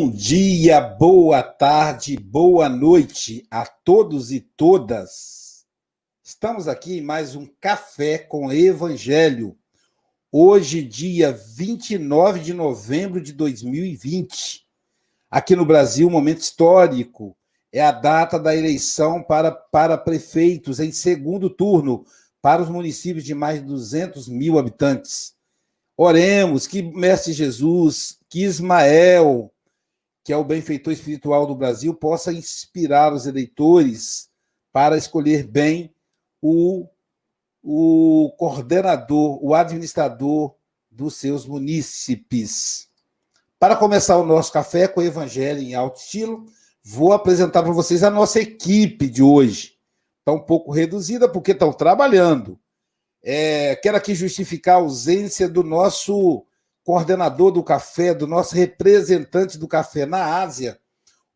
Bom dia, boa tarde, boa noite a todos e todas. Estamos aqui em mais um Café com Evangelho. Hoje, dia 29 de novembro de 2020. Aqui no Brasil, um momento histórico. É a data da eleição para, para prefeitos em segundo turno para os municípios de mais de 200 mil habitantes. Oremos que Mestre Jesus, que Ismael, que é o benfeitor espiritual do Brasil, possa inspirar os eleitores para escolher bem o, o coordenador, o administrador dos seus munícipes. Para começar o nosso café com o Evangelho em alto estilo, vou apresentar para vocês a nossa equipe de hoje. Está um pouco reduzida porque estão trabalhando. É, quero aqui justificar a ausência do nosso coordenador do café, do nosso representante do café na Ásia,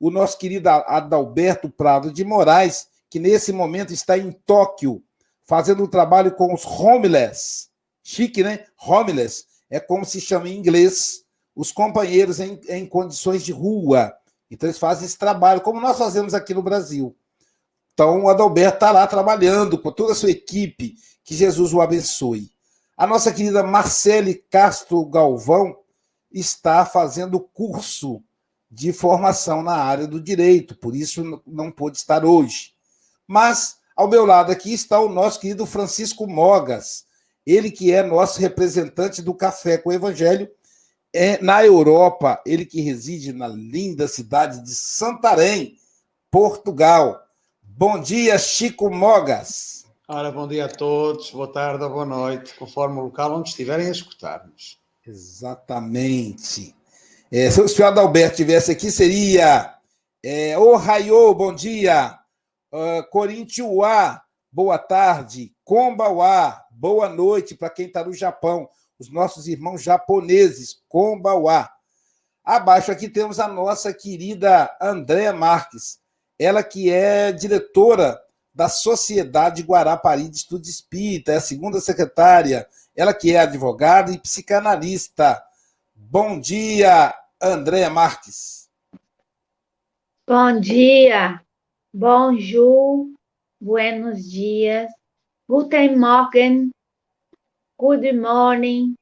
o nosso querido Adalberto Prado de Moraes, que nesse momento está em Tóquio, fazendo um trabalho com os homeless. Chique, né? Homeless é como se chama em inglês os companheiros em, em condições de rua. Então, eles fazem esse trabalho, como nós fazemos aqui no Brasil. Então, o Adalberto está lá trabalhando com toda a sua equipe. Que Jesus o abençoe. A nossa querida Marcele Castro Galvão está fazendo curso de formação na área do direito, por isso não pôde estar hoje. Mas, ao meu lado aqui está o nosso querido Francisco Mogas, ele que é nosso representante do Café com o Evangelho é, na Europa, ele que reside na linda cidade de Santarém, Portugal. Bom dia, Chico Mogas. Ora, bom dia a todos, boa tarde ou boa noite, conforme o local onde estiverem a escutar-nos. Exatamente. É, se o senhor Adalberto estivesse aqui, seria é, Ohio, bom dia. Uh, boa tarde. Kombauá, boa noite para quem está no Japão, os nossos irmãos japoneses. Kombauá. Abaixo aqui temos a nossa querida Andréa Marques, ela que é diretora da Sociedade Guarapari de Estudo Espírita, é a segunda secretária, ela que é advogada e psicanalista. Bom dia, Andréa Marques. Bom dia, bonjour, buenos dias, guten Morgen, good morning,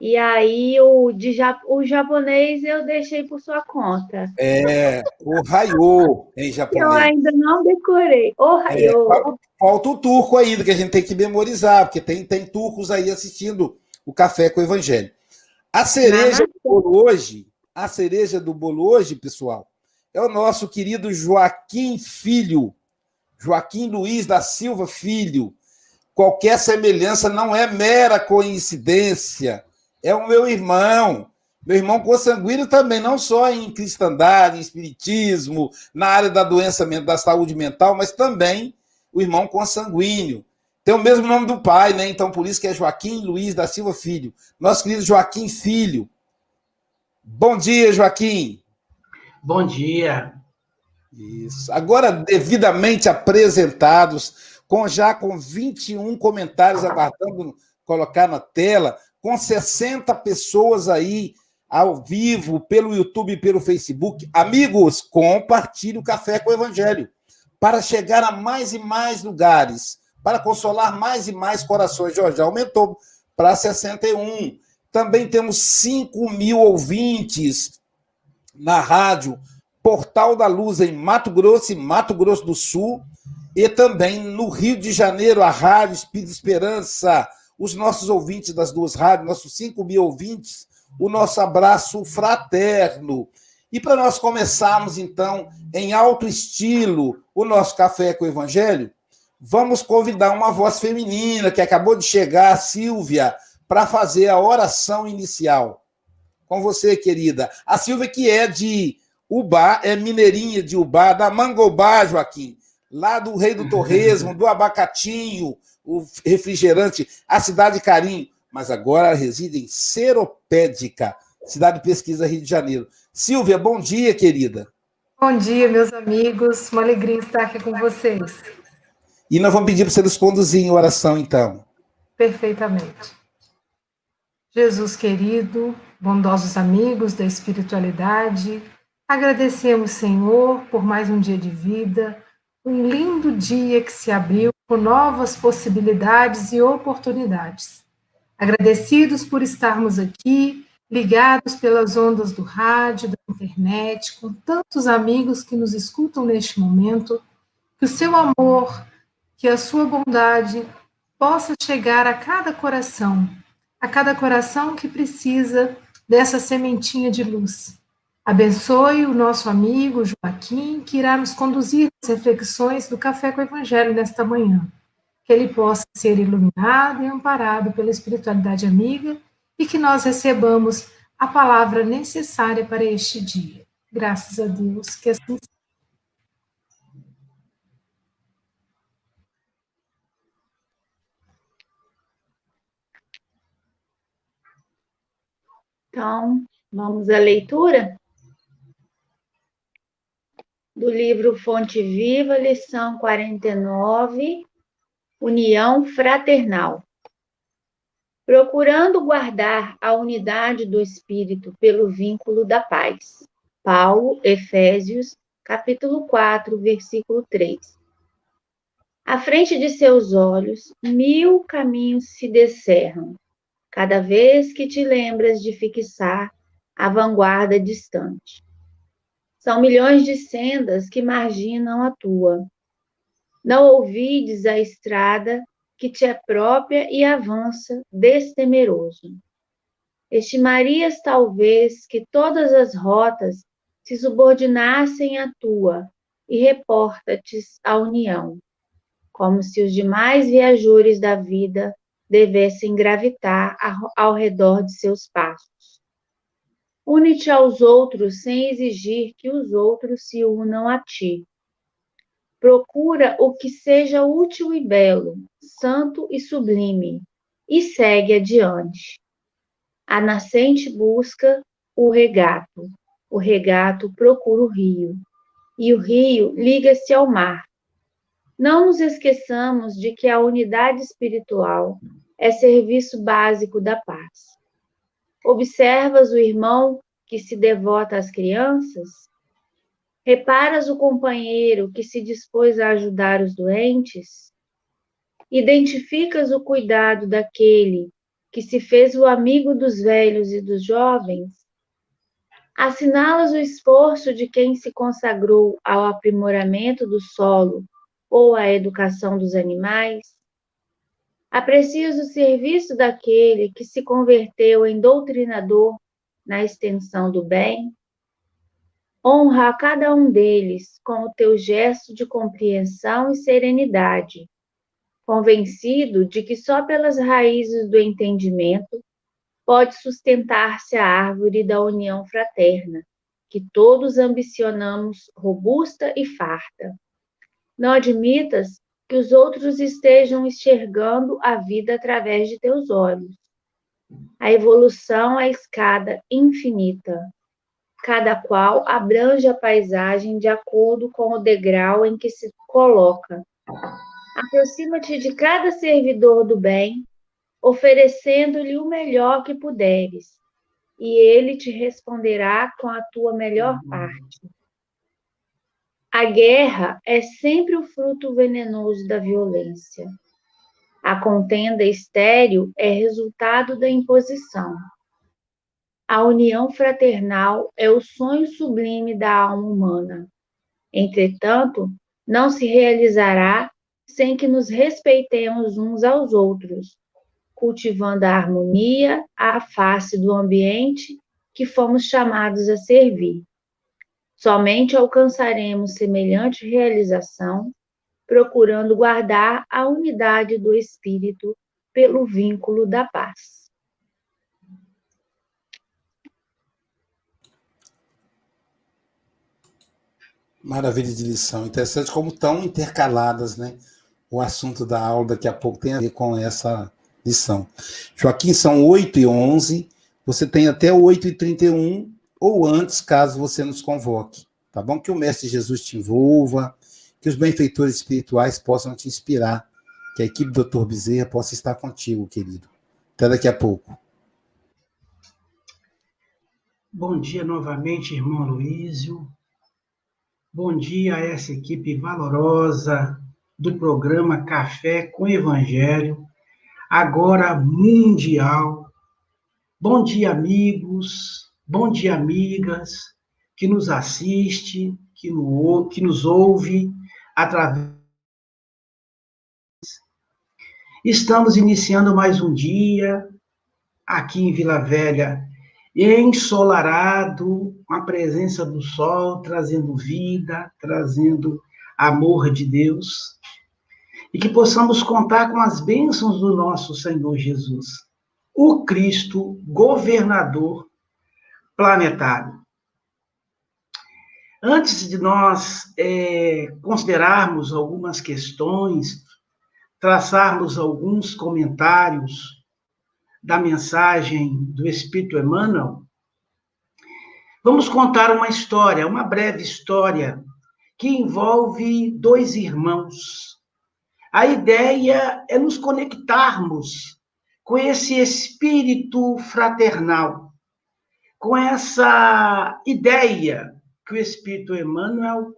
e aí o, de, o japonês eu deixei por sua conta. É, o raio em japonês. Eu ainda não decorei. O raio. É, falta o turco ainda, que a gente tem que memorizar, porque tem, tem turcos aí assistindo o Café com o Evangelho. A cereja do bolo hoje, a cereja do bolo hoje, pessoal, é o nosso querido Joaquim Filho, Joaquim Luiz da Silva Filho. Qualquer semelhança não é mera coincidência é o meu irmão. Meu irmão consanguíneo também, não só em cristandade, em espiritismo, na área da doença da saúde mental, mas também o irmão consanguíneo. Tem o mesmo nome do pai, né? Então, por isso que é Joaquim Luiz da Silva Filho. Nosso querido Joaquim Filho. Bom dia, Joaquim. Bom dia. Isso. Agora, devidamente apresentados, com já com 21 comentários aguardando colocar na tela, com 60 pessoas aí ao vivo, pelo YouTube e pelo Facebook. Amigos, compartilhe o Café com o Evangelho para chegar a mais e mais lugares, para consolar mais e mais corações. Jorge, aumentou para 61. Também temos 5 mil ouvintes na rádio Portal da Luz em Mato Grosso e Mato Grosso do Sul, e também no Rio de Janeiro, a Rádio Espírito Esperança os nossos ouvintes das duas rádios, nossos 5 mil ouvintes, o nosso abraço fraterno. E para nós começarmos, então, em alto estilo, o nosso Café com o Evangelho, vamos convidar uma voz feminina que acabou de chegar, a Silvia, para fazer a oração inicial. Com você, querida. A Silvia, que é de Ubá, é mineirinha de Ubá, da Mangobá, Joaquim, lá do Rei do Torresmo, do Abacatinho, o refrigerante, a cidade carinho, mas agora reside em Seropédica, cidade de pesquisa Rio de Janeiro. Silvia, bom dia, querida. Bom dia, meus amigos. Uma alegria estar aqui com vocês. E nós vamos pedir para você nos conduzir em oração, então. Perfeitamente. Jesus querido, bondosos amigos da espiritualidade, agradecemos, Senhor, por mais um dia de vida, um lindo dia que se abriu com novas possibilidades e oportunidades. Agradecidos por estarmos aqui, ligados pelas ondas do rádio, da internet, com tantos amigos que nos escutam neste momento, que o seu amor, que a sua bondade possa chegar a cada coração, a cada coração que precisa dessa sementinha de luz. Abençoe o nosso amigo Joaquim, que irá nos conduzir nas reflexões do Café com o Evangelho nesta manhã. Que ele possa ser iluminado e amparado pela espiritualidade amiga e que nós recebamos a palavra necessária para este dia. Graças a Deus, que assim seja. Então, vamos à leitura do livro Fonte Viva, lição 49, União Fraternal. Procurando guardar a unidade do espírito pelo vínculo da paz. Paulo, Efésios, capítulo 4, versículo 3. À frente de seus olhos, mil caminhos se descerram, cada vez que te lembras de fixar a vanguarda distante. São milhões de sendas que marginam a tua. Não ouvides a estrada que te é própria e avança destemeroso. Estimarias talvez que todas as rotas se subordinassem à tua e reporta-te à união, como se os demais viajores da vida devessem gravitar ao redor de seus passos. Une-te aos outros sem exigir que os outros se unam a ti. Procura o que seja útil e belo, santo e sublime, e segue adiante. A nascente busca o regato, o regato procura o rio, e o rio liga-se ao mar. Não nos esqueçamos de que a unidade espiritual é serviço básico da paz. Observas o irmão que se devota às crianças? Reparas o companheiro que se dispôs a ajudar os doentes? Identificas o cuidado daquele que se fez o amigo dos velhos e dos jovens? Assinalas o esforço de quem se consagrou ao aprimoramento do solo ou à educação dos animais? Aprecias o serviço daquele que se converteu em doutrinador na extensão do bem? Honra a cada um deles com o teu gesto de compreensão e serenidade, convencido de que só pelas raízes do entendimento pode sustentar-se a árvore da união fraterna, que todos ambicionamos robusta e farta. Não admitas que os outros estejam enxergando a vida através de teus olhos. A evolução é a escada infinita. Cada qual abrange a paisagem de acordo com o degrau em que se coloca. Aproxima-te de cada servidor do bem, oferecendo-lhe o melhor que puderes, e ele te responderá com a tua melhor parte. A guerra é sempre o fruto venenoso da violência. A contenda estéril é resultado da imposição. A união fraternal é o sonho sublime da alma humana. Entretanto, não se realizará sem que nos respeitemos uns aos outros, cultivando a harmonia à face do ambiente que fomos chamados a servir. Somente alcançaremos semelhante realização procurando guardar a unidade do espírito pelo vínculo da paz. Maravilha de lição. Interessante como estão intercaladas, né? O assunto da aula daqui a pouco tem a ver com essa lição. Joaquim, são 8 e 11. Você tem até 8 e 31 ou antes, caso você nos convoque. Tá bom? Que o Mestre Jesus te envolva, que os benfeitores espirituais possam te inspirar, que a equipe do Dr. Bezerra possa estar contigo, querido. Até daqui a pouco. Bom dia novamente, irmão Luísio. Bom dia a essa equipe valorosa do programa Café com Evangelho, agora mundial. Bom dia, amigos. Bom dia, amigas que nos assiste, que, no, que nos ouve através. Estamos iniciando mais um dia aqui em Vila Velha, ensolarado, com a presença do sol, trazendo vida, trazendo amor de Deus, e que possamos contar com as bênçãos do nosso Senhor Jesus, o Cristo, governador planetário. Antes de nós é, considerarmos algumas questões, traçarmos alguns comentários da mensagem do Espírito Emmanuel, vamos contar uma história, uma breve história, que envolve dois irmãos. A ideia é nos conectarmos com esse espírito fraternal, com essa ideia que o Espírito Emmanuel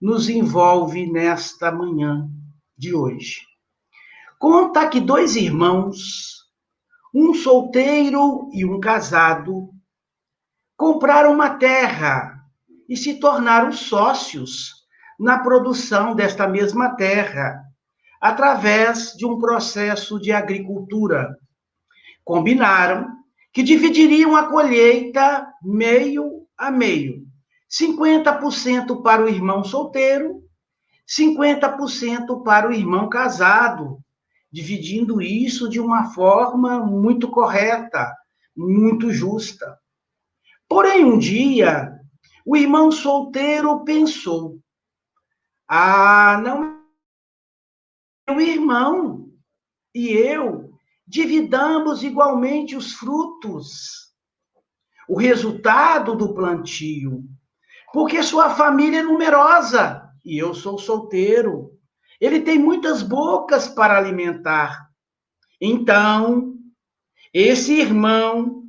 nos envolve nesta manhã de hoje. Conta que dois irmãos um solteiro e um casado compraram uma terra e se tornaram sócios na produção desta mesma terra, através de um processo de agricultura. Combinaram que dividiriam a colheita meio a meio. 50% para o irmão solteiro, 50% para o irmão casado, dividindo isso de uma forma muito correta, muito justa. Porém, um dia, o irmão solteiro pensou: ah, não, meu irmão e eu dividamos igualmente os frutos, o resultado do plantio, porque sua família é numerosa e eu sou solteiro. Ele tem muitas bocas para alimentar. Então, esse irmão,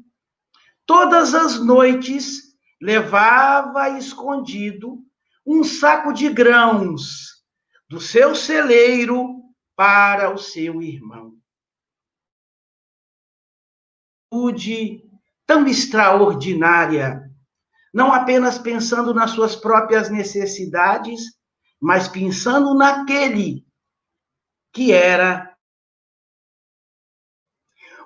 todas as noites, levava escondido um saco de grãos do seu celeiro para o seu irmão. Tão extraordinária, não apenas pensando nas suas próprias necessidades, mas pensando naquele que era.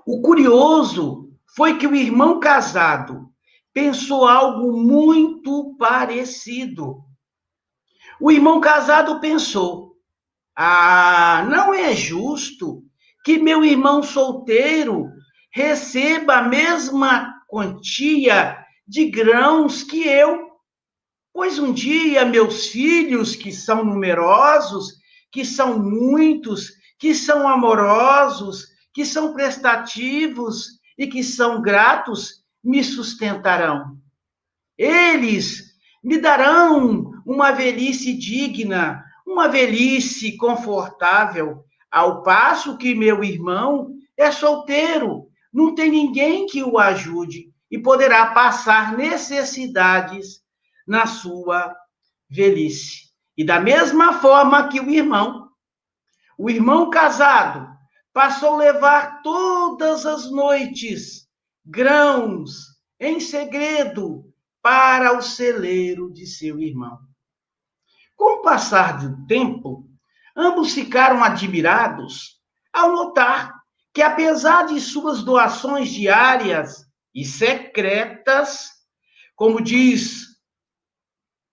O curioso foi que o irmão casado pensou algo muito parecido. O irmão casado pensou: ah, não é justo que meu irmão solteiro receba a mesma quantia de grãos que eu. Pois um dia meus filhos, que são numerosos, que são muitos, que são amorosos, que são prestativos e que são gratos, me sustentarão. Eles me darão uma velhice digna, uma velhice confortável, ao passo que meu irmão é solteiro, não tem ninguém que o ajude e poderá passar necessidades na sua velhice. E da mesma forma que o irmão, o irmão casado, passou a levar todas as noites grãos em segredo para o celeiro de seu irmão. Com o passar do tempo, ambos ficaram admirados ao notar que, apesar de suas doações diárias e secretas, como diz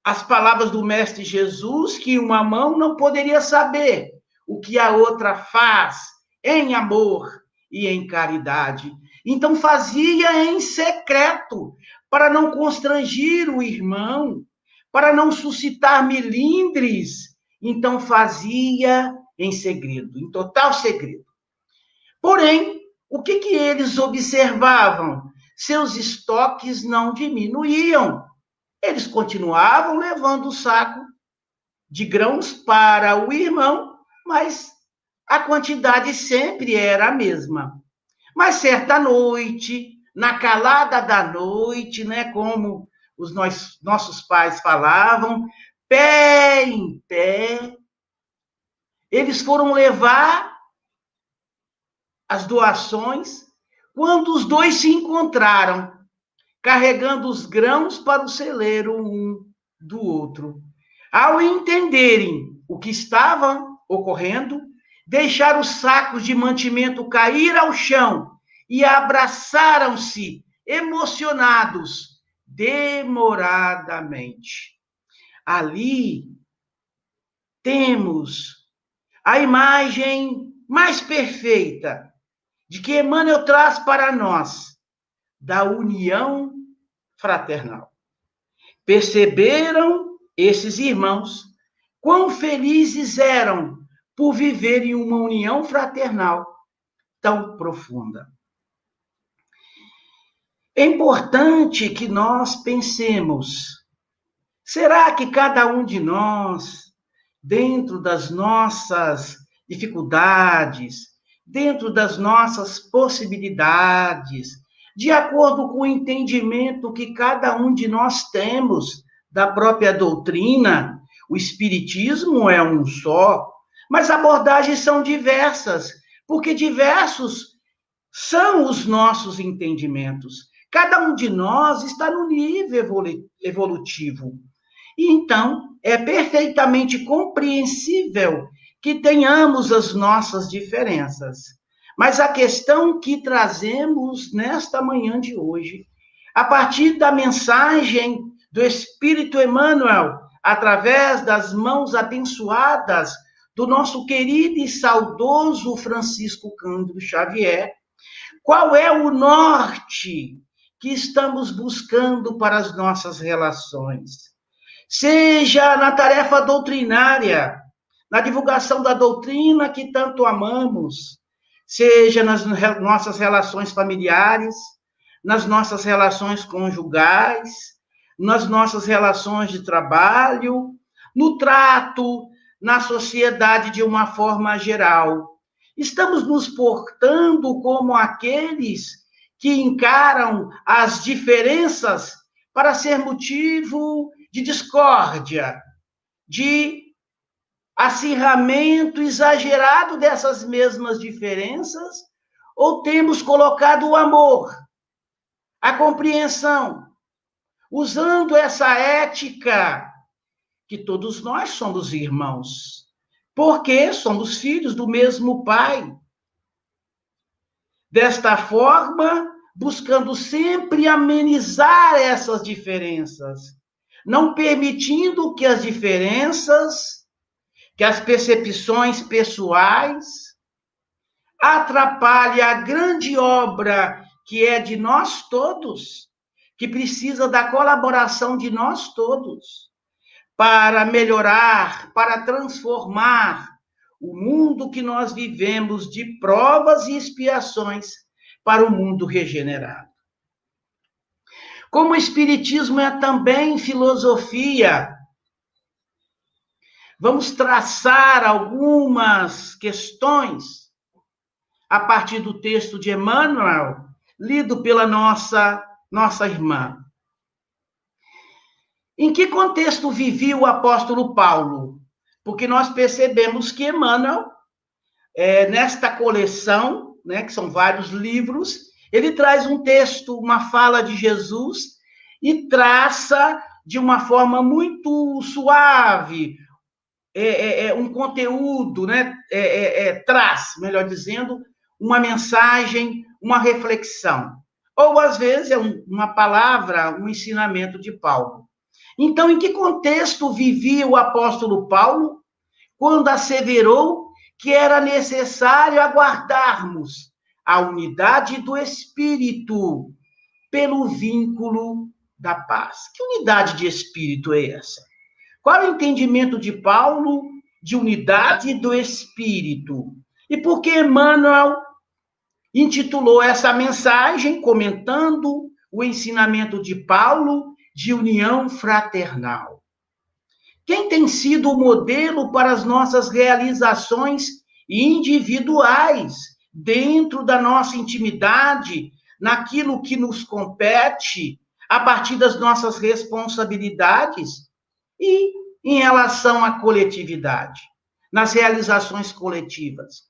as palavras do Mestre Jesus, que uma mão não poderia saber o que a outra faz em amor e em caridade. Então fazia em secreto, para não constrangir o irmão, para não suscitar melindres. Então fazia em segredo, em total segredo. Porém, o que, que eles observavam? Seus estoques não diminuíam eles continuavam levando o saco de grãos para o irmão, mas a quantidade sempre era a mesma. Mas certa noite, na calada da noite, né, como os nossos pais falavam, pé em pé, eles foram levar as doações quando os dois se encontraram, carregando os grãos para o celeiro um do outro. Ao entenderem o que estava ocorrendo, deixaram os sacos de mantimento cair ao chão e abraçaram-se, emocionados, demoradamente. Ali temos a imagem mais perfeita de que Emmanuel traz para nós da união fraternal. Perceberam esses irmãos quão felizes eram por viverem uma união fraternal tão profunda. É importante que nós pensemos: será que cada um de nós, dentro das nossas dificuldades, dentro das nossas possibilidades, de acordo com o entendimento que cada um de nós temos da própria doutrina, o Espiritismo é um só, mas abordagens são diversas, porque diversos são os nossos entendimentos. Cada um de nós está no nível evolutivo. E então, é perfeitamente compreensível que tenhamos as nossas diferenças. Mas a questão que trazemos nesta manhã de hoje, a partir da mensagem do Espírito Emmanuel, através das mãos abençoadas do nosso querido e saudoso Francisco Cândido Xavier, qual é o norte que estamos buscando para as nossas relações? Seja na tarefa doutrinária, na divulgação da doutrina que tanto amamos, seja nas nossas relações familiares, nas nossas relações conjugais, nas nossas relações de trabalho, no trato na sociedade de uma forma geral. Estamos nos portando como aqueles que encaram as diferenças para ser motivo de discórdia, de acirramento exagerado dessas mesmas diferenças, ou temos colocado o amor, a compreensão, usando essa ética que todos nós somos irmãos, porque somos filhos do mesmo Pai. Desta forma, buscando sempre amenizar essas diferenças, não permitindo que as diferenças, que as percepções pessoais atrapalhem a grande obra que é de nós todos, que precisa da colaboração de nós todos para melhorar, para transformar o mundo que nós vivemos de provas e expiações para o mundo regenerado. Como o Espiritismo é também filosofia, vamos traçar algumas questões a partir do texto de Emmanuel, lido pela nossa, nossa irmã. Em que contexto vivia o apóstolo Paulo? Porque nós percebemos que Emmanuel, é, nesta coleção, né, que são vários livros, ele traz um texto, uma fala de Jesus e traça de uma forma muito suave é, é, é um conteúdo, né, é, é, é, traz, melhor dizendo, uma mensagem, uma reflexão. Ou, às vezes, é um, uma palavra, um ensinamento de Paulo. Então, em que contexto vivia o apóstolo Paulo quando asseverou que era necessário aguardarmos a unidade do espírito pelo vínculo da paz? Que unidade de espírito é essa? Qual é o entendimento de Paulo de unidade do espírito? E por que Emmanuel intitulou essa mensagem comentando o ensinamento de Paulo de união fraternal. Quem tem sido o modelo para as nossas realizações individuais, dentro da nossa intimidade, naquilo que nos compete, a partir das nossas responsabilidades e em relação à coletividade, nas realizações coletivas.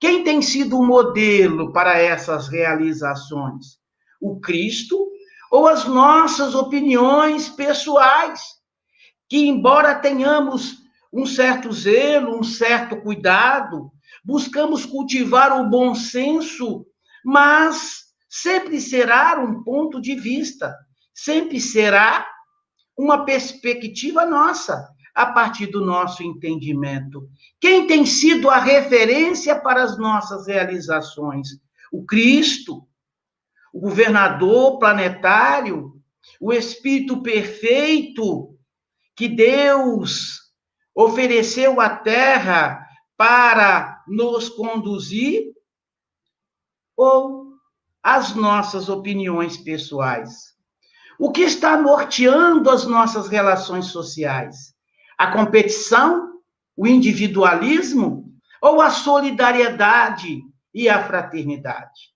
Quem tem sido o modelo para essas realizações? O Cristo ou as nossas opiniões pessoais? Que, embora tenhamos um certo zelo, um certo cuidado, buscamos cultivar o bom senso, mas sempre será um ponto de vista, sempre será uma perspectiva nossa, a partir do nosso entendimento. Quem tem sido a referência para as nossas realizações? O Cristo, o governador planetário, o Espírito perfeito que Deus ofereceu à Terra para nos conduzir? Ou as nossas opiniões pessoais? O que está norteando as nossas relações sociais? A competição, o individualismo ou a solidariedade e a fraternidade?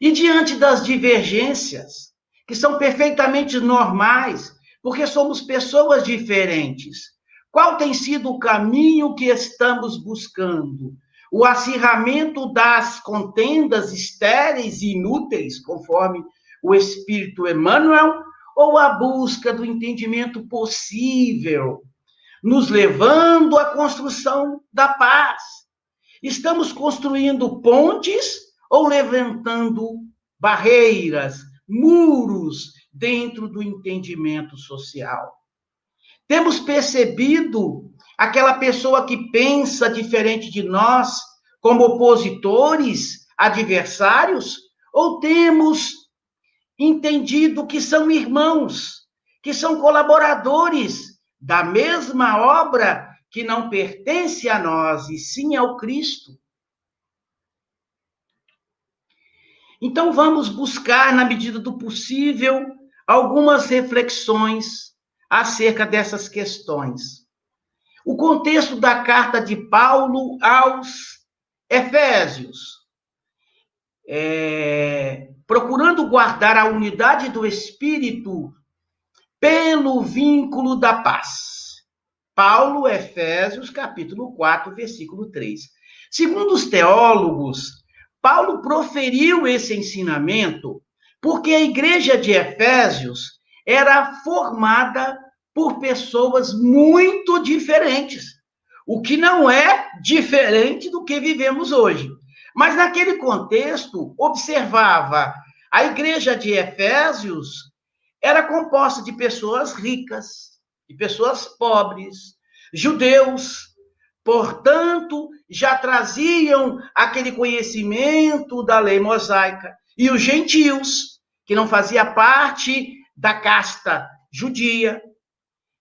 E diante das divergências, que são perfeitamente normais, porque somos pessoas diferentes, qual tem sido o caminho que estamos buscando? o acirramento das contendas estéreis e inúteis, conforme o Espírito Emmanuel, ou a busca do entendimento possível, nos levando à construção da paz? Estamos construindo pontes ou levantando barreiras, muros dentro do entendimento social? Temos percebido aquela pessoa que pensa diferente de nós como opositores, adversários, ou temos entendido que são irmãos, que são colaboradores da mesma obra que não pertence a nós, e sim ao Cristo? Então, vamos buscar, na medida do possível, algumas reflexões acerca dessas questões. O contexto da carta de Paulo aos Efésios. É, procurando guardar a unidade do Espírito pelo vínculo da paz. Paulo, Efésios, capítulo 4, versículo 3. Segundo os teólogos, Paulo proferiu esse ensinamento porque a igreja de Efésios era formada por pessoas muito diferentes, o que não é diferente do que vivemos hoje. Mas naquele contexto, observava a igreja de Efésios era composta de pessoas ricas, de pessoas pobres, judeus, portanto, já traziam aquele conhecimento da lei mosaica, e os gentios, que não fazia parte da casta judia,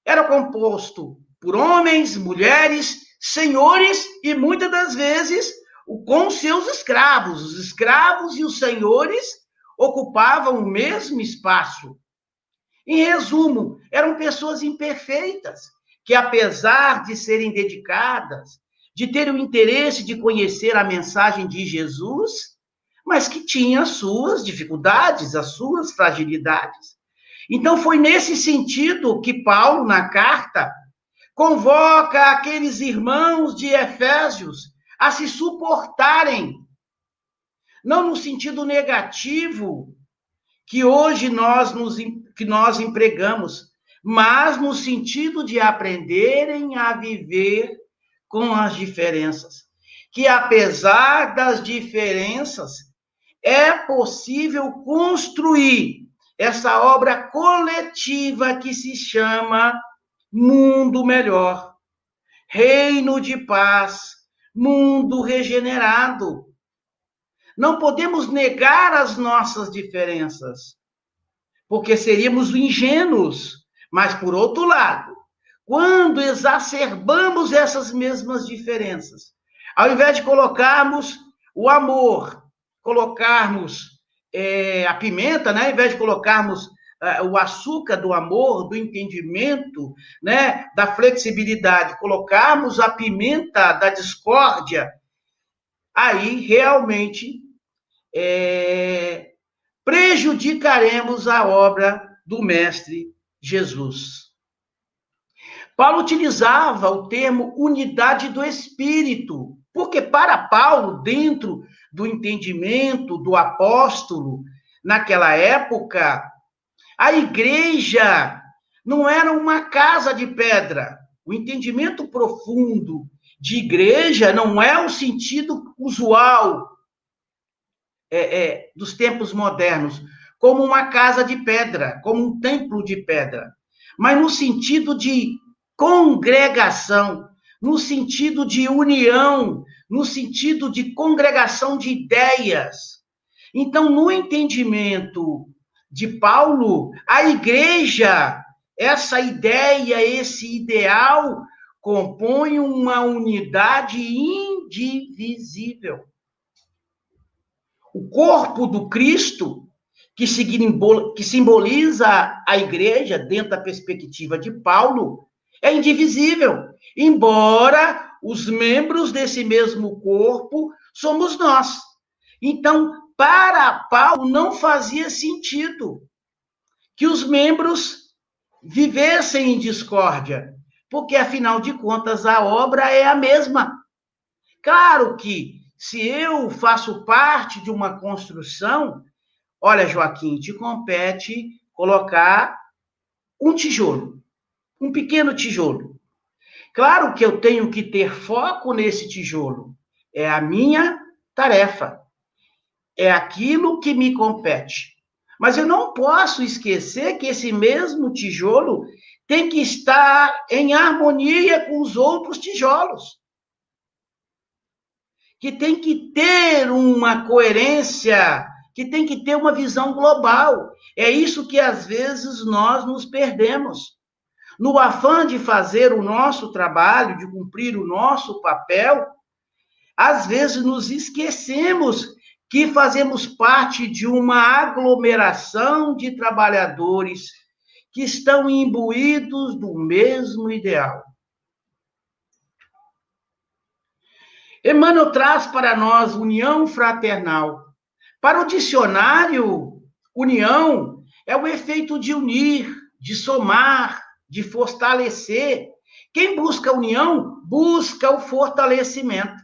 era composto por homens, mulheres, senhores e muitas das vezes com seus escravos. Os escravos e os senhores ocupavam o mesmo espaço. Em resumo, eram pessoas imperfeitas, que apesar de serem dedicadas, de terem o interesse de conhecer a mensagem de Jesus, mas que tinham as suas dificuldades, as suas fragilidades. Então, foi nesse sentido que Paulo, na carta, convoca aqueles irmãos de Efésios a se suportarem, não no sentido negativo que hoje nós, nos, que nós empregamos, mas no sentido de aprenderem a viver com as diferenças. Que apesar das diferenças, é possível construir essa obra coletiva que se chama Mundo Melhor, Reino de Paz, Mundo Regenerado. Não podemos negar as nossas diferenças, porque seríamos ingênuos. Mas, por outro lado, quando exacerbamos essas mesmas diferenças, ao invés de colocarmos o amor, colocarmos é, a pimenta, né? ao invés de colocarmos o açúcar do amor, do entendimento, né? da flexibilidade, colocarmos a pimenta da discórdia, aí realmente é, prejudicaremos a obra do Mestre Jesus. Paulo utilizava o termo unidade do espírito, porque para Paulo, dentro do entendimento do apóstolo, naquela época, a igreja não era uma casa de pedra. O entendimento profundo de igreja não é o sentido usual é, é, dos tempos modernos, como uma casa de pedra, como um templo de pedra, mas no sentido de congregação, no sentido de união, no sentido de congregação de ideias. Então, no entendimento de Paulo, a igreja, essa ideia, esse ideal, compõe uma unidade indivisível. O corpo do Cristo, que simboliza a igreja dentro da perspectiva de Paulo, é indivisível, embora os membros desse mesmo corpo somos nós. Então, para Paulo não fazia sentido que os membros vivessem em discórdia, porque afinal de contas a obra é a mesma. Claro que se eu faço parte de uma construção, olha, Joaquim, te compete colocar um tijolo, um pequeno tijolo. Claro que eu tenho que ter foco nesse tijolo. É a minha tarefa. É aquilo que me compete. Mas eu não posso esquecer que esse mesmo tijolo tem que estar em harmonia com os outros tijolos. Que tem que ter uma coerência, que tem que ter uma visão global. É isso que às vezes nós nos perdemos. No afã de fazer o nosso trabalho, de cumprir o nosso papel, às vezes nos esquecemos que fazemos parte de uma aglomeração de trabalhadores que estão imbuídos do mesmo ideal. Emmanuel traz para nós união fraternal. Para o dicionário, união é o efeito de unir, de somar, de fortalecer. Quem busca união, busca o fortalecimento.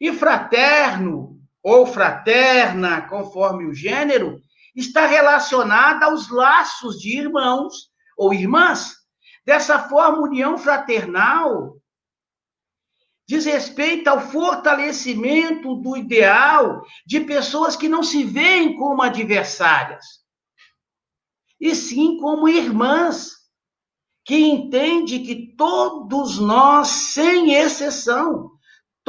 E fraterno, ou fraterna, conforme o gênero, está relacionada aos laços de irmãos ou irmãs. Dessa forma, união fraternal diz respeito ao fortalecimento do ideal de pessoas que não se veem como adversárias, e sim como irmãs que entende que todos nós, sem exceção,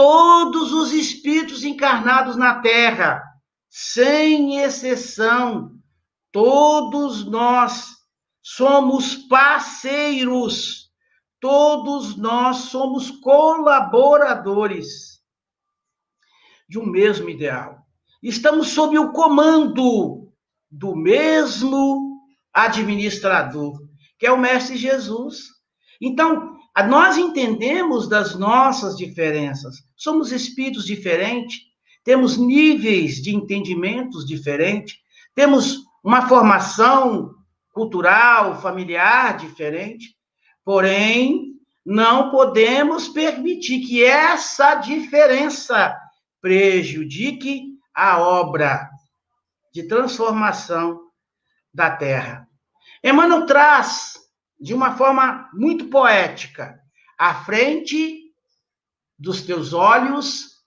todos os espíritos encarnados na Terra, sem exceção, todos nós somos parceiros, todos nós somos colaboradores de um mesmo ideal. Estamos sob o comando do mesmo administrador que é o Mestre Jesus. Então, nós entendemos das nossas diferenças. Somos espíritos diferentes, temos níveis de entendimentos diferentes, temos uma formação cultural, familiar diferente, porém, não podemos permitir que essa diferença prejudique a obra de transformação da Terra. Emmanuel traz, de uma forma muito poética, à frente dos teus olhos,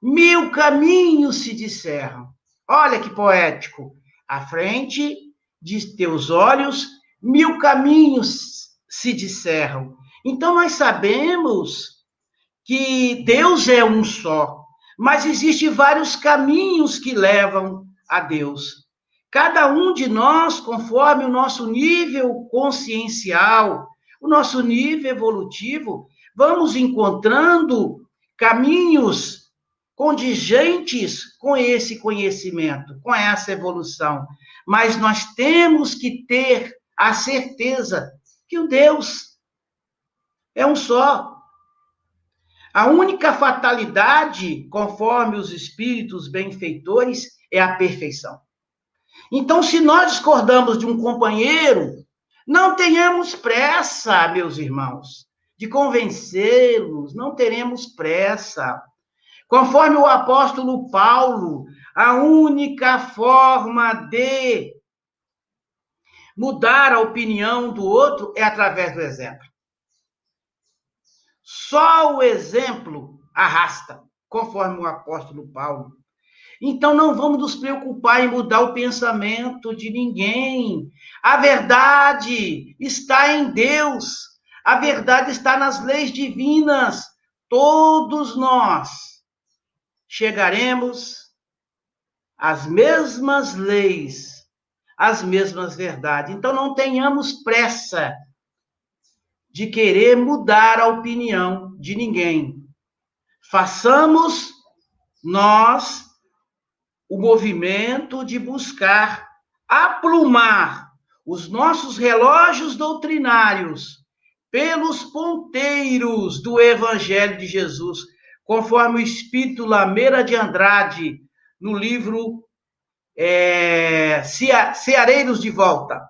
mil caminhos se disseram. Olha que poético. À frente de teus olhos, mil caminhos se disseram. Então, nós sabemos que Deus é um só, mas existem vários caminhos que levam a Deus. Cada um de nós, conforme o nosso nível consciencial, o nosso nível evolutivo, vamos encontrando caminhos condigentes com esse conhecimento, com essa evolução. Mas nós temos que ter a certeza que o Deus é um só. A única fatalidade, conforme os espíritos benfeitores, é a perfeição. Então, se nós discordamos de um companheiro, não tenhamos pressa, meus irmãos, de convencê-los, não teremos pressa. Conforme o apóstolo Paulo, a única forma de mudar a opinião do outro é através do exemplo. Só o exemplo arrasta, conforme o apóstolo Paulo. Então não vamos nos preocupar em mudar o pensamento de ninguém. A verdade está em Deus. A verdade está nas leis divinas. Todos nós chegaremos às mesmas leis, às mesmas verdades. Então não tenhamos pressa de querer mudar a opinião de ninguém. Façamos nós o movimento de buscar aplumar os nossos relógios doutrinários pelos ponteiros do Evangelho de Jesus, conforme o Espírito Lameira de Andrade, no livro é, Ceareiros de Volta.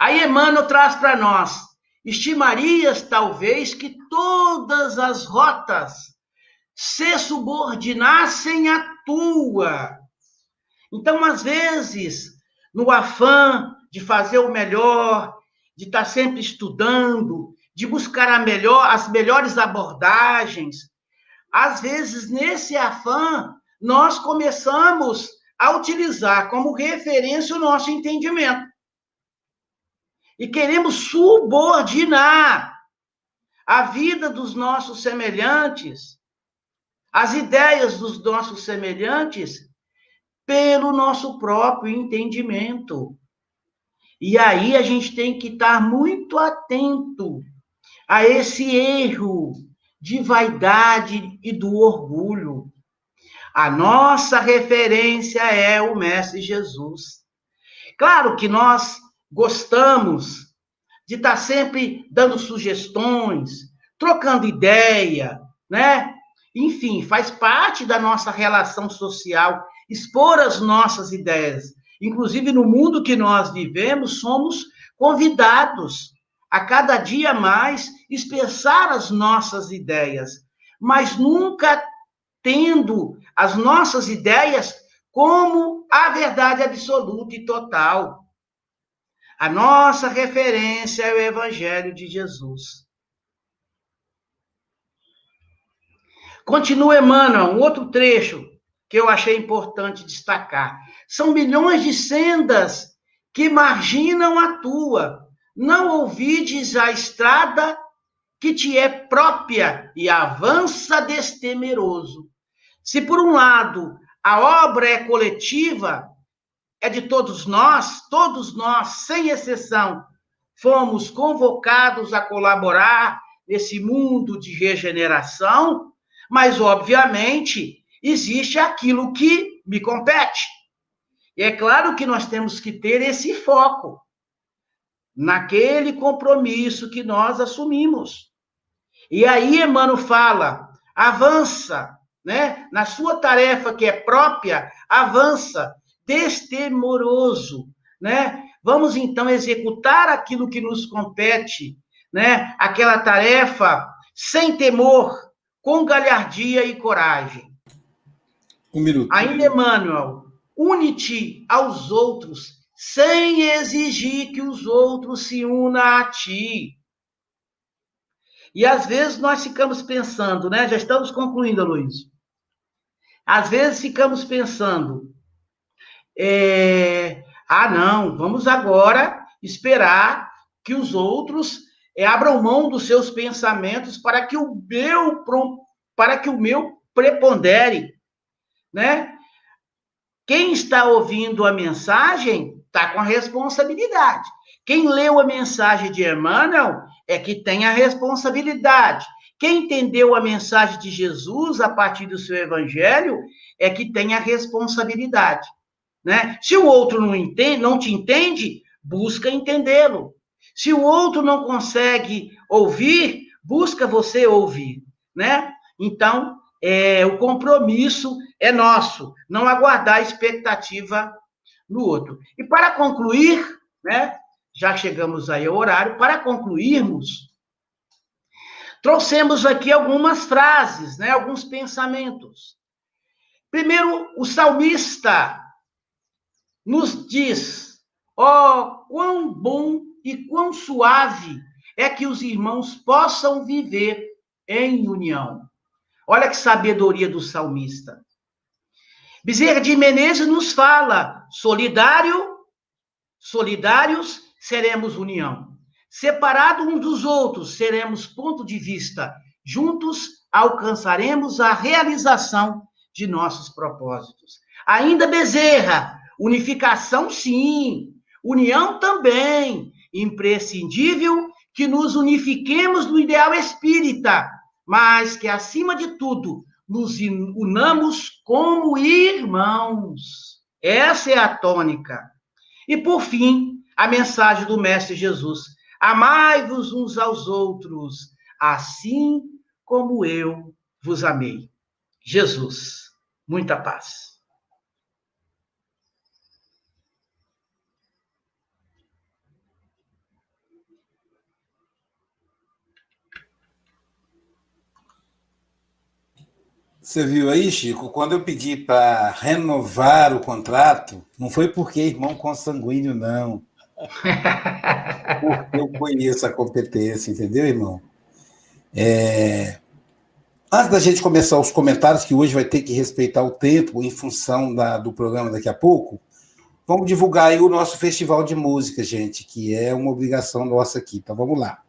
Aí Emmanuel traz para nós Estimarias, talvez, que todas as rotas se subordinassem à tua. Então, às vezes, no afã de fazer o melhor, de estar sempre estudando, de buscar melhor, as melhores abordagens, às vezes, nesse afã, nós começamos a utilizar como referência o nosso entendimento e queremos subordinar a vida dos nossos semelhantes, as ideias dos nossos semelhantes, pelo nosso próprio entendimento. E aí a gente tem que estar muito atento a esse erro de vaidade e do orgulho. A nossa referência é o Mestre Jesus. Claro que nós gostamos de estar sempre dando sugestões, trocando ideia, né? Enfim, faz parte da nossa relação social expor as nossas ideias. Inclusive, no mundo que nós vivemos, somos convidados a cada dia mais expressar as nossas ideias, mas nunca tendo as nossas ideias como a verdade absoluta e total. A nossa referência é o Evangelho de Jesus. Continua Emmanuel, um outro trecho que eu achei importante destacar. São milhões de sendas que marginam a tua. Não ouvides a estrada que te é própria e avança destemeroso. Se por um lado a obra é coletiva, é de todos nós, todos nós, sem exceção, fomos convocados a colaborar nesse mundo de regeneração, mas, obviamente, existe aquilo que me compete. E é claro que nós temos que ter esse foco naquele compromisso que nós assumimos. E aí Emmanuel fala, avança, né? Na sua tarefa que é própria, avança, destemoroso, né? Vamos então executar aquilo que nos compete, né? Aquela tarefa sem temor, com galhardia e coragem. Um minuto. Ainda Emmanuel, une-te aos outros sem exigir que os outros se unam a ti. E às vezes nós ficamos pensando, né? Já estamos concluindo, Luiz. Às vezes ficamos pensando, é, ah, não, vamos agora esperar que os outros é, abram mão dos seus pensamentos para que o meu para que o meu prepondere, né? Quem está ouvindo a mensagem está com a responsabilidade. Quem leu a mensagem de Emmanuel é que tem a responsabilidade. Quem entendeu a mensagem de Jesus a partir do seu evangelho é que tem a responsabilidade. Né? Se o outro não entende, não te entende, busca entendê-lo. Se o outro não consegue ouvir, busca você ouvir. né? Então, é, o compromisso é nosso, não aguardar a expectativa no outro. E para concluir, né? Já chegamos aí ao horário, para concluirmos, trouxemos aqui algumas frases, né? Alguns pensamentos. Primeiro, o salmista nos diz: ó, oh, quão bom e quão suave é que os irmãos possam viver em união. Olha que sabedoria do salmista. Bezerra de Menezes nos fala: solidário, solidários seremos união. Separados uns dos outros seremos ponto de vista. Juntos alcançaremos a realização de nossos propósitos. Ainda Bezerra, unificação sim, união também, imprescindível que nos unifiquemos no ideal espírita, mas que, acima de tudo, nos unamos como irmãos. Essa é a tônica. E, por fim, a mensagem do Mestre Jesus: Amai-vos uns aos outros, assim como eu vos amei. Jesus, muita paz. Você viu aí, Chico? Quando eu pedi para renovar o contrato, não foi porque irmão consanguíneo, não. Porque eu conheço a competência, entendeu, irmão? É... Antes da gente começar os comentários, que hoje vai ter que respeitar o tempo em função da, do programa daqui a pouco, vamos divulgar aí o nosso festival de música, gente, que é uma obrigação nossa aqui. Então vamos lá.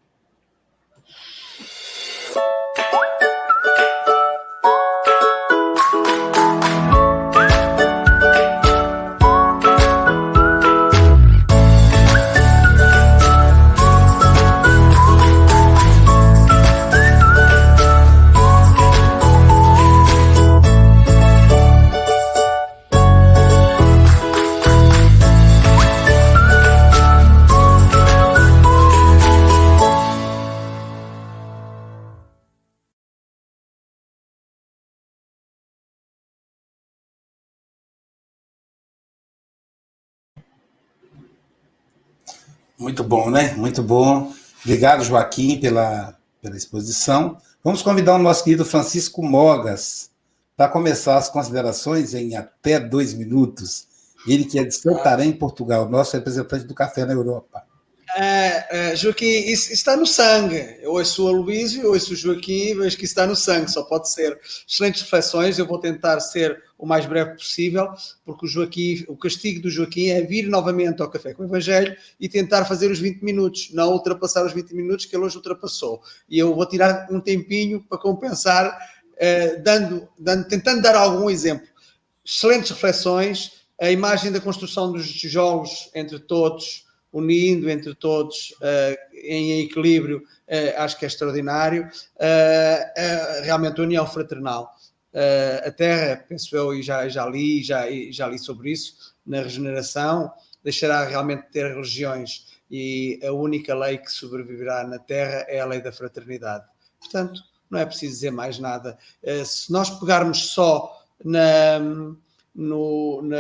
Muito bom, né? Muito bom. Obrigado, Joaquim, pela, pela exposição. Vamos convidar o nosso querido Francisco Mogas para começar as considerações em até dois minutos. Ele que é de Santarém, Portugal, nosso representante do café na Europa. É, é, Joaquim, isso está no sangue. Eu ouço o Aloysio, ouço o Joaquim, vejo que isso está no sangue, só pode ser. Excelentes reflexões, eu vou tentar ser o mais breve possível, porque o Joaquim, o castigo do Joaquim é vir novamente ao Café com o Evangelho e tentar fazer os 20 minutos, não ultrapassar os 20 minutos que ele hoje ultrapassou. E eu vou tirar um tempinho para compensar, eh, dando, dando, tentando dar algum exemplo. Excelentes reflexões, a imagem da construção dos tijolos entre todos, unindo entre todos uh, em equilíbrio, uh, acho que é extraordinário. Uh, realmente, a união fraternal. a Terra, penso eu, e já, já li, já, já li sobre isso, na regeneração, deixará realmente de ter religiões e a única lei que sobreviverá na Terra é a lei da fraternidade. Portanto, não é preciso dizer mais nada. se nós pegarmos só na, no, na,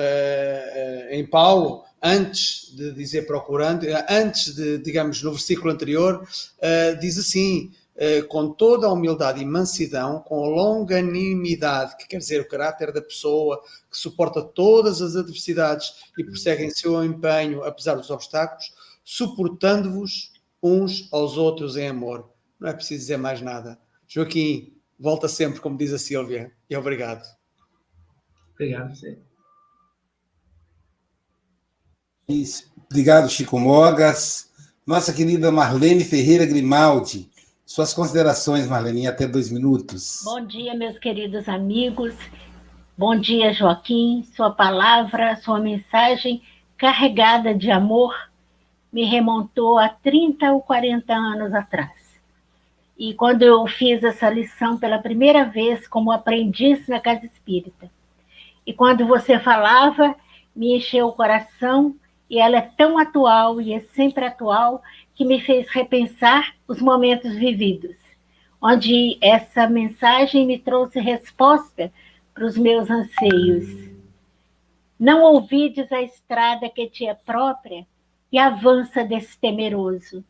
em Paulo, antes de dizer procurando, antes de, digamos, no versículo anterior, uh, diz assim: uh, com toda a humildade e mansidão, com a longanimidade, que quer dizer o caráter da pessoa, que suporta todas as adversidades e persegue em seu empenho, apesar dos obstáculos, suportando-vos uns aos outros em amor. Não é preciso dizer mais nada. Joaquim, volta sempre, como diz a Silvia, e obrigado. Obrigado, sim. Obrigado, Chico Mogas. Nossa querida Marlene Ferreira Grimaldi. Suas considerações, Marlene, até dois minutos. Bom dia, meus queridos amigos. Bom dia, Joaquim. Sua palavra, sua mensagem carregada de amor me remontou a 30 ou 40 anos atrás. E quando eu fiz essa lição pela primeira vez como aprendiz na Casa Espírita. E quando você falava, me encheu o coração e ela é tão atual e é sempre atual que me fez repensar os momentos vividos. onde essa mensagem me trouxe resposta para os meus anseios. Não ouvides a estrada que te é própria e avança desse temeroso.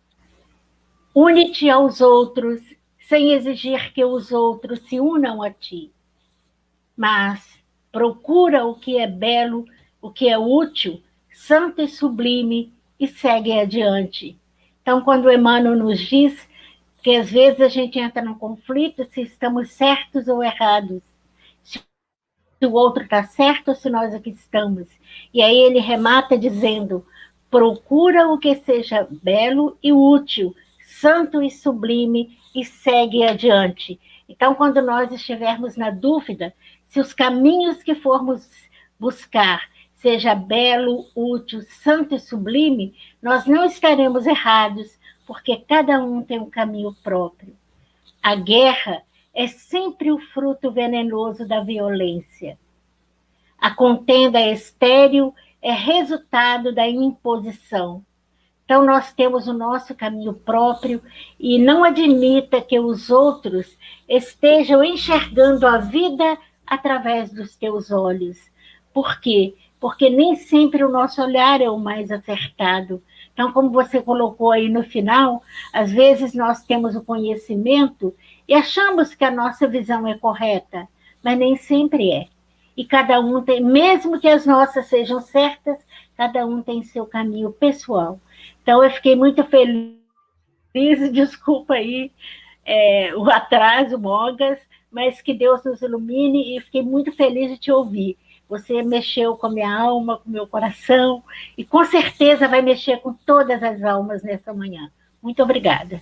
Une-te aos outros sem exigir que os outros se unam a ti. Mas procura o que é belo, o que é útil, santo e sublime e segue adiante. Então, quando Emmanuel nos diz que às vezes a gente entra num conflito se estamos certos ou errados, se o outro está certo ou se nós aqui estamos. E aí ele remata dizendo: procura o que seja belo e útil, santo e sublime e segue adiante. Então, quando nós estivermos na dúvida, se os caminhos que formos buscar seja belo, útil, santo e sublime, nós não estaremos errados, porque cada um tem um caminho próprio. A guerra é sempre o fruto venenoso da violência. A contenda estéril é resultado da imposição. Então, nós temos o nosso caminho próprio e não admita que os outros estejam enxergando a vida através dos teus olhos. Por quê? Porque nem sempre o nosso olhar é o mais acertado. Então, como você colocou aí no final, às vezes nós temos o conhecimento e achamos que a nossa visão é correta, mas nem sempre é. E cada um tem, mesmo que as nossas sejam certas, cada um tem seu caminho pessoal. Então, eu fiquei muito feliz, desculpa aí é, o atraso, Mogas, mas que Deus nos ilumine e fiquei muito feliz de te ouvir. Você mexeu com a minha alma, com o meu coração, e com certeza vai mexer com todas as almas nessa manhã. Muito obrigada.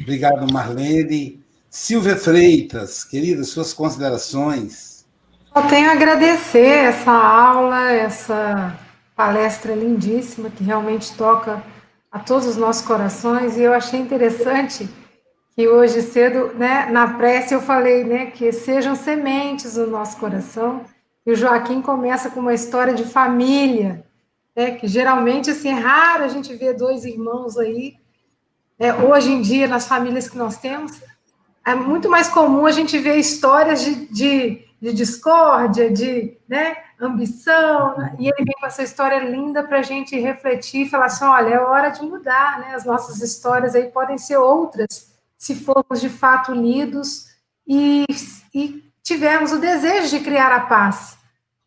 Obrigado, Marlene. Silvia Freitas, querida, suas considerações. Só tenho a agradecer essa aula, essa palestra lindíssima que realmente toca a todos os nossos corações e eu achei interessante que hoje cedo, né, na prece eu falei, né, que sejam sementes no nosso coração. E o Joaquim começa com uma história de família, né, que geralmente assim é raro a gente ver dois irmãos aí. Né, hoje em dia nas famílias que nós temos é muito mais comum a gente ver histórias de, de, de discórdia, de, né, ambição, né? e ele vem com essa história linda para a gente refletir e falar assim, olha, é hora de mudar, né? As nossas histórias aí podem ser outras, se formos de fato unidos e, e tivermos o desejo de criar a paz,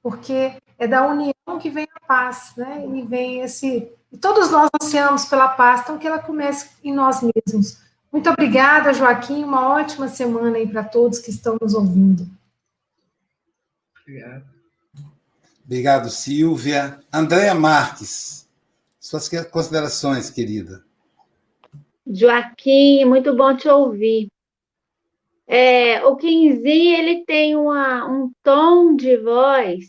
porque é da união que vem a paz, né? E vem esse... E todos nós ansiamos pela paz, então que ela comece em nós mesmos. Muito obrigada, Joaquim, uma ótima semana aí para todos que estão nos ouvindo. Obrigado. Obrigado, Silvia. Andréia Marques, suas considerações, querida. Joaquim, muito bom te ouvir. É, o Quinzinho, ele tem uma, um tom de voz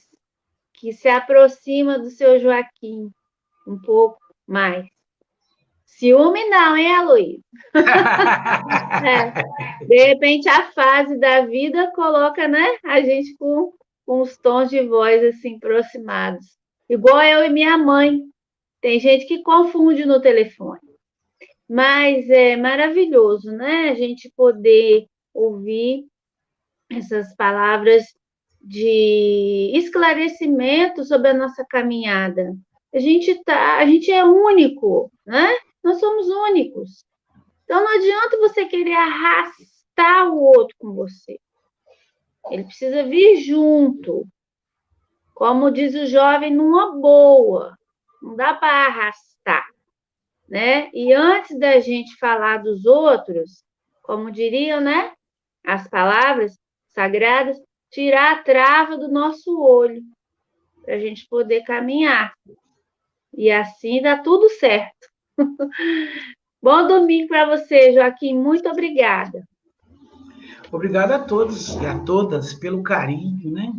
que se aproxima do seu Joaquim um pouco mais. Ciúme não, hein, Aloysio? é, de repente, a fase da vida coloca né, a gente com com os tons de voz assim aproximados. Igual eu e minha mãe. Tem gente que confunde no telefone. Mas é maravilhoso, né? A gente poder ouvir essas palavras de esclarecimento sobre a nossa caminhada. A gente tá, a gente é único, né? Nós somos únicos. Então não adianta você querer arrastar o outro com você. Ele precisa vir junto. Como diz o jovem, numa boa. Não dá para arrastar, né? E antes da gente falar dos outros, como diriam, né? As palavras sagradas, tirar a trava do nosso olho para a gente poder caminhar. E assim dá tudo certo. Bom domingo para você, Joaquim. Muito obrigada. Obrigado a todos e a todas pelo carinho, né?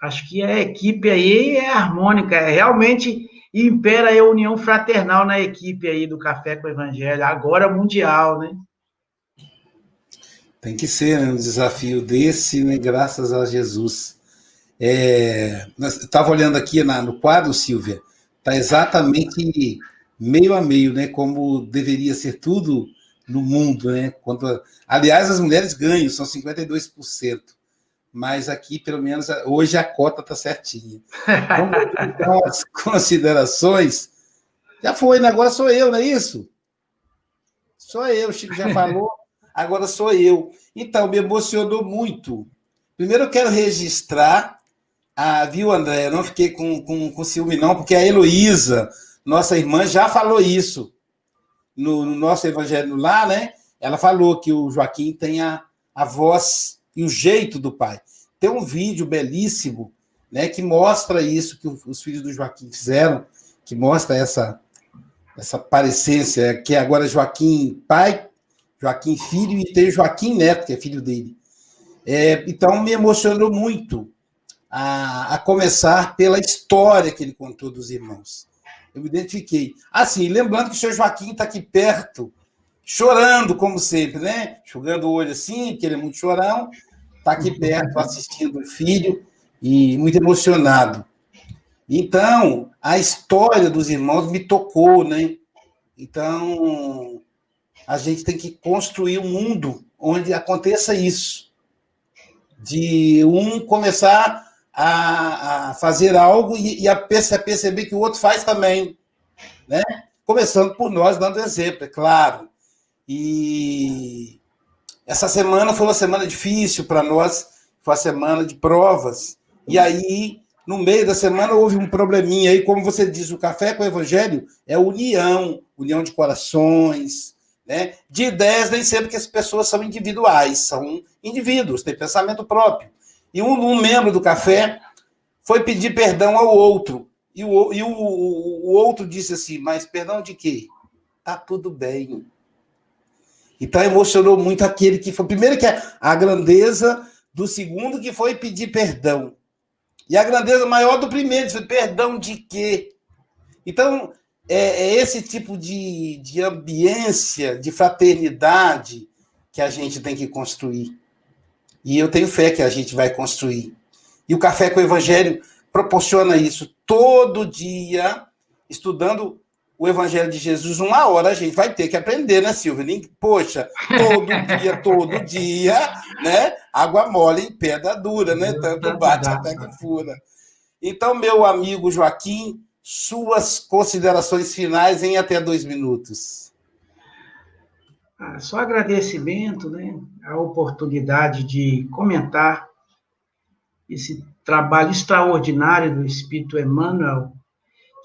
Acho que a equipe aí é harmônica, é realmente impera a união fraternal na equipe aí do Café com o Evangelho, agora mundial, né? Tem que ser né, um desafio desse, né? Graças a Jesus. É, estava olhando aqui na, no quadro, Silvia, está exatamente meio a meio, né? Como deveria ser tudo no mundo, né? Quanto, aliás, as mulheres ganham, são 52%. Mas aqui, pelo menos, hoje a cota está certinha. Então, as considerações. Já foi, né? agora sou eu, não é isso? Sou eu, o Chico já falou, agora sou eu. Então, me emocionou muito. Primeiro, eu quero registrar, a, viu, André? Eu não fiquei com, com, com ciúme, não, porque a Heloísa, nossa irmã, já falou isso no, no, nosso evangelho lá, né? Ela falou que o Joaquim tem a, a voz e o jeito do pai. Tem um vídeo belíssimo, né, que mostra isso que os filhos do Joaquim fizeram, que mostra essa essa parecência, que agora Joaquim pai, Joaquim filho e tem Joaquim neto, que é filho dele. É, então me emocionou muito a, a começar pela história que ele contou dos irmãos. Eu me identifiquei. Assim, lembrando que o senhor Joaquim está aqui perto, chorando, como sempre, né? Jogando o olho assim, porque ele é muito chorão, está aqui perto assistindo o filho e muito emocionado. Então, a história dos irmãos me tocou, né? Então, a gente tem que construir um mundo onde aconteça isso. De um começar a, a fazer algo e, e a perceber que o outro faz também. Né? Começando por nós, dando exemplo, é claro. E essa semana foi uma semana difícil para nós, foi uma semana de provas. E aí, no meio da semana, houve um probleminha aí, como você diz, o café com o evangelho é união, união de corações, né? De ideias, nem sempre que as pessoas são individuais, são indivíduos, têm pensamento próprio. E um, um membro do café foi pedir perdão ao outro. E o, e o, o outro disse assim: Mas perdão de quê? Tá tudo bem. Então emocionou muito aquele que foi. Primeiro, que é a grandeza do segundo, que foi pedir perdão. E a grandeza maior do primeiro, foi perdão de quê? Então, é, é esse tipo de, de ambiência, de fraternidade que a gente tem que construir. E eu tenho fé que a gente vai construir. E o Café com o Evangelho proporciona isso todo dia, estudando o Evangelho de Jesus uma hora, a gente vai ter que aprender, né, Silvia? Poxa, todo dia, todo dia, né? Água mole em pedra dura, né? Tanto bate até que fura. Então, meu amigo Joaquim, suas considerações finais em até dois minutos. Ah, só agradecimento, né, a oportunidade de comentar esse trabalho extraordinário do Espírito Emmanuel,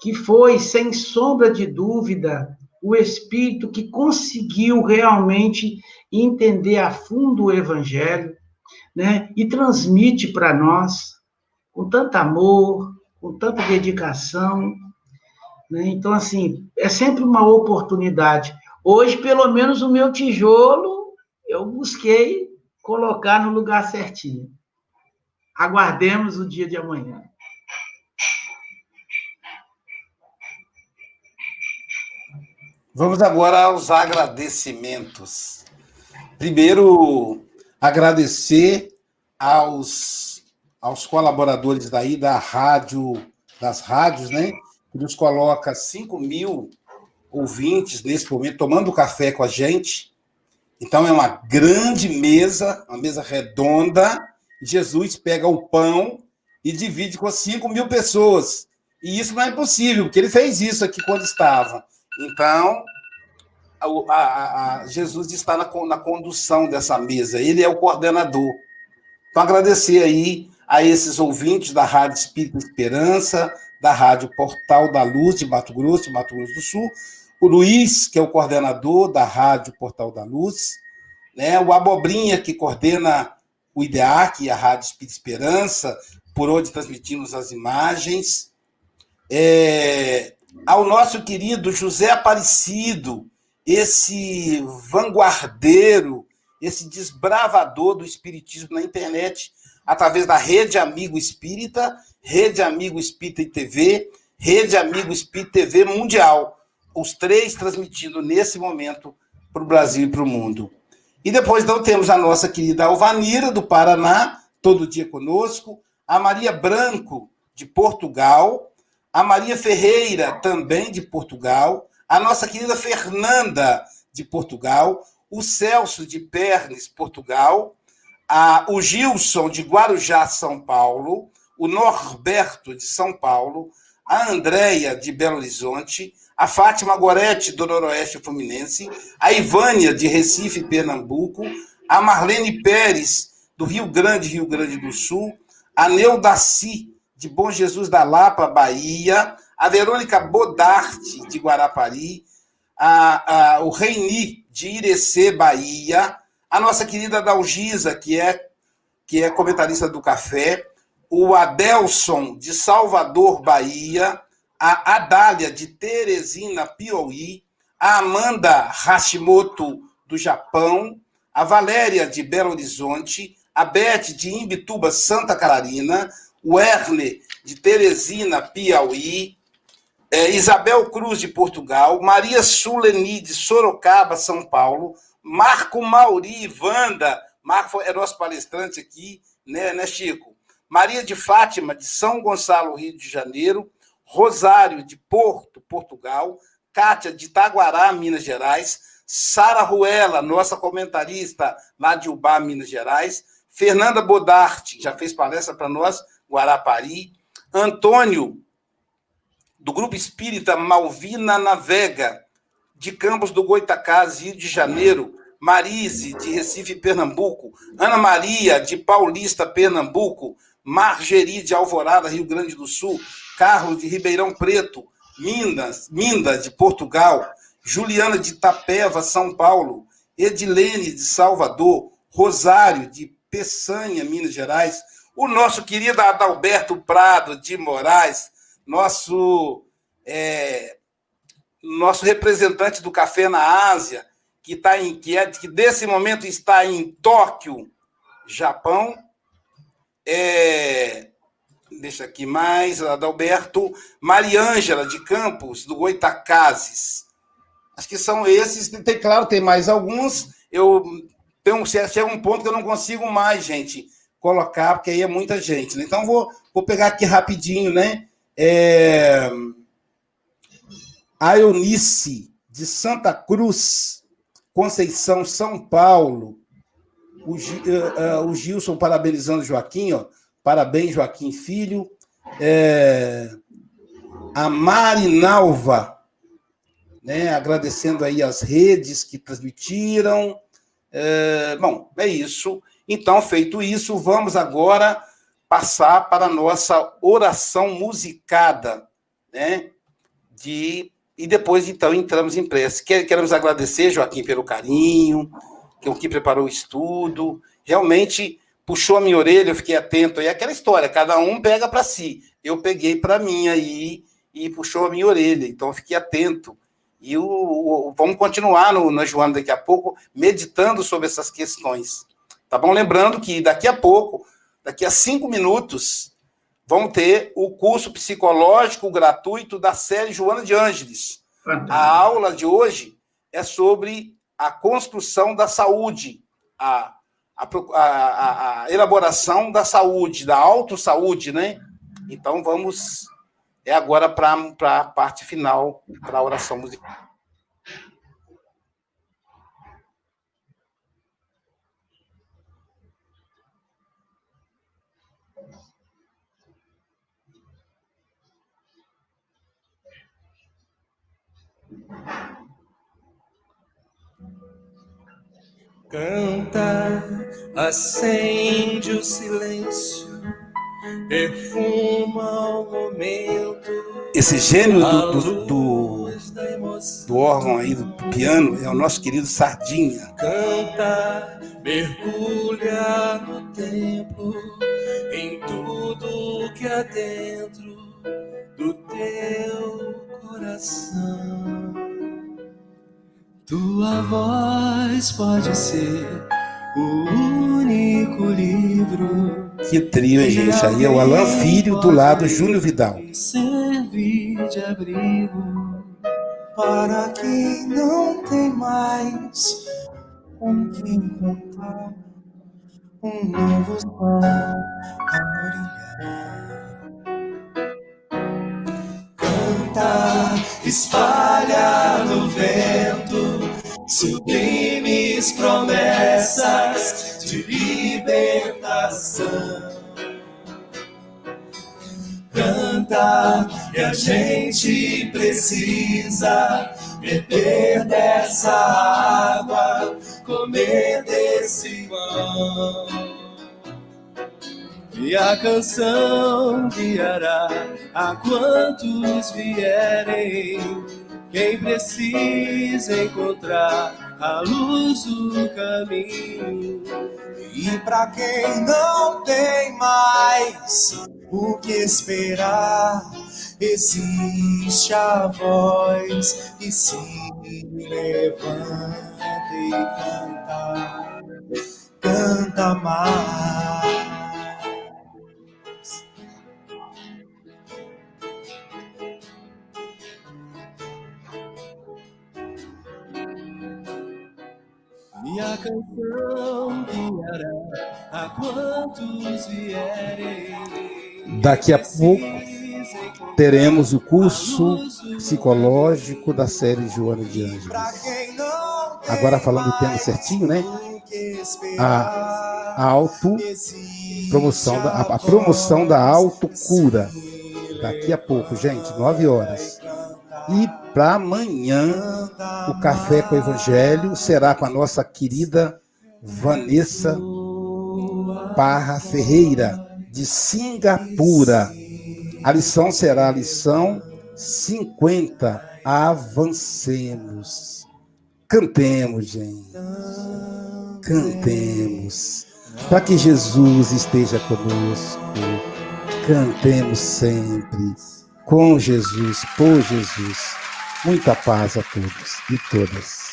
que foi, sem sombra de dúvida, o Espírito que conseguiu realmente entender a fundo o Evangelho, né, e transmite para nós com tanto amor, com tanta dedicação, né? Então, assim, é sempre uma oportunidade. Hoje, pelo menos, o meu tijolo eu busquei colocar no lugar certinho. Aguardemos o dia de amanhã. Vamos agora aos agradecimentos. Primeiro, agradecer aos, aos colaboradores daí da rádio, das rádios, né? Que nos coloca 5 mil ouvintes nesse momento tomando café com a gente. Então é uma grande mesa, uma mesa redonda. Jesus pega o pão e divide com 5 mil pessoas. E isso não é impossível, porque ele fez isso aqui quando estava. Então, a, a, a Jesus está na, na condução dessa mesa, ele é o coordenador. Então, agradecer aí a esses ouvintes da Rádio Espírita Esperança, da Rádio Portal da Luz de Mato Grosso, de Mato Grosso do Sul, o Luiz, que é o coordenador da Rádio Portal da Luz, né? o Abobrinha, que coordena o IDEAC e a Rádio Espírita Esperança, por onde transmitimos as imagens, é, ao nosso querido José Aparecido, esse vanguardeiro, esse desbravador do espiritismo na internet, através da Rede Amigo Espírita, Rede Amigo Espírita e TV, Rede Amigo Espírita TV Mundial. Os três transmitindo nesse momento para o Brasil e para o mundo. E depois então temos a nossa querida Alvanira, do Paraná, todo dia conosco, a Maria Branco, de Portugal, a Maria Ferreira, também de Portugal, a nossa querida Fernanda, de Portugal, o Celso de Pernes, Portugal, a, o Gilson de Guarujá, São Paulo, o Norberto de São Paulo, a Andréia de Belo Horizonte, a Fátima Goretti do Noroeste Fluminense, a Ivânia de Recife, Pernambuco, a Marlene Pérez do Rio Grande, Rio Grande do Sul, a Neudaci de Bom Jesus da Lapa, Bahia, a Verônica Bodarte de Guarapari, a, a, o Reini de Irecê, Bahia, a nossa querida Dalgisa, que é, que é comentarista do Café, o Adelson de Salvador, Bahia, a Adália de Teresina, Piauí, a Amanda Hashimoto do Japão, a Valéria de Belo Horizonte, a Beth de Imbituba, Santa Catarina, o Erne de Teresina, Piauí, é, Isabel Cruz de Portugal, Maria Suleni de Sorocaba, São Paulo, Marco Mauri, Wanda, Marco é nosso palestrante aqui, né, né, Chico? Maria de Fátima, de São Gonçalo, Rio de Janeiro, Rosário, de Porto, Portugal, Kátia, de Itaguará, Minas Gerais, Sara Ruela, nossa comentarista lá de Ubá, Minas Gerais, Fernanda Bodarte, já fez palestra para nós, Guarapari, Antônio, do Grupo Espírita Malvina Navega, de Campos do Goitacás, Rio de Janeiro, Marise, de Recife, Pernambuco, Ana Maria, de Paulista, Pernambuco, Margeri, de Alvorada, Rio Grande do Sul, Carlos, de Ribeirão Preto, Minda, de Portugal, Juliana, de Itapeva, São Paulo, Edilene, de Salvador, Rosário, de Peçanha, Minas Gerais, o nosso querido Adalberto Prado de Moraes, nosso é, nosso representante do café na Ásia, que está em que, é, que desse momento está em Tóquio, Japão. É, deixa aqui mais, Adalberto, Mariângela de Campos, do Goitacazes. Acho que são esses. Tem, claro, tem mais alguns. Eu tenho chega um ponto que eu não consigo mais, gente, colocar, porque aí é muita gente. Né? Então, vou, vou pegar aqui rapidinho, né? É... A Eunice, de Santa Cruz, Conceição, São Paulo. O, uh, uh, o Gilson parabenizando Joaquim, ó. Parabéns, Joaquim Filho. É... A Marinalva, né? agradecendo aí as redes que transmitiram. É... Bom, é isso. Então, feito isso, vamos agora passar para a nossa oração musicada, né? De e depois, então, entramos em prece. Queremos agradecer, Joaquim, pelo carinho, que o que preparou o estudo. Realmente puxou a minha orelha, eu fiquei atento. E é aquela história, cada um pega para si. Eu peguei para mim aí e puxou a minha orelha. Então, eu fiquei atento. E o, o, vamos continuar no, na Joana daqui a pouco, meditando sobre essas questões. Tá bom? Lembrando que daqui a pouco, daqui a cinco minutos, vão ter o curso psicológico gratuito da série Joana de Ângeles. A aula de hoje é sobre a construção da saúde, a, a, a, a elaboração da saúde, da autossaúde, né? Então vamos. É agora para a parte final, para a oração musical. Canta, acende o silêncio, perfuma o momento. Esse gênio do, do, do, do órgão aí, do piano, é o nosso querido Sardinha. Canta, mergulha no tempo, em tudo que há dentro do teu coração. Tua voz pode ser o único livro. Que trio, hein, gente? Aí é o Alan Filho do lado Júlio Vidal. Servir de abrigo para quem não tem mais com quem contar um novo sol a brilhar. Canta, espalha no vento sublime diz promessas de libertação. Canta que a gente precisa beber dessa água, comer desse pão. E a canção guiará a quantos vierem. Quem precisa encontrar a luz do caminho. E para quem não tem mais o que esperar, existe a voz que se levanta e canta, canta mais. E a canção guiará a quantos vierem. Daqui a pouco teremos o curso psicológico da série Joana de Ângeles. Agora falando o tema certinho, né? A, a auto promoção da, a, a promoção da autocura. Daqui a pouco, gente, nove horas. E para amanhã, o Café com o Evangelho será com a nossa querida Vanessa Parra Ferreira, de Singapura. A lição será a lição 50. Avancemos. Cantemos, gente. Cantemos. Para que Jesus esteja conosco. Cantemos sempre. Com Jesus, por Jesus. Muita paz a todos e todas.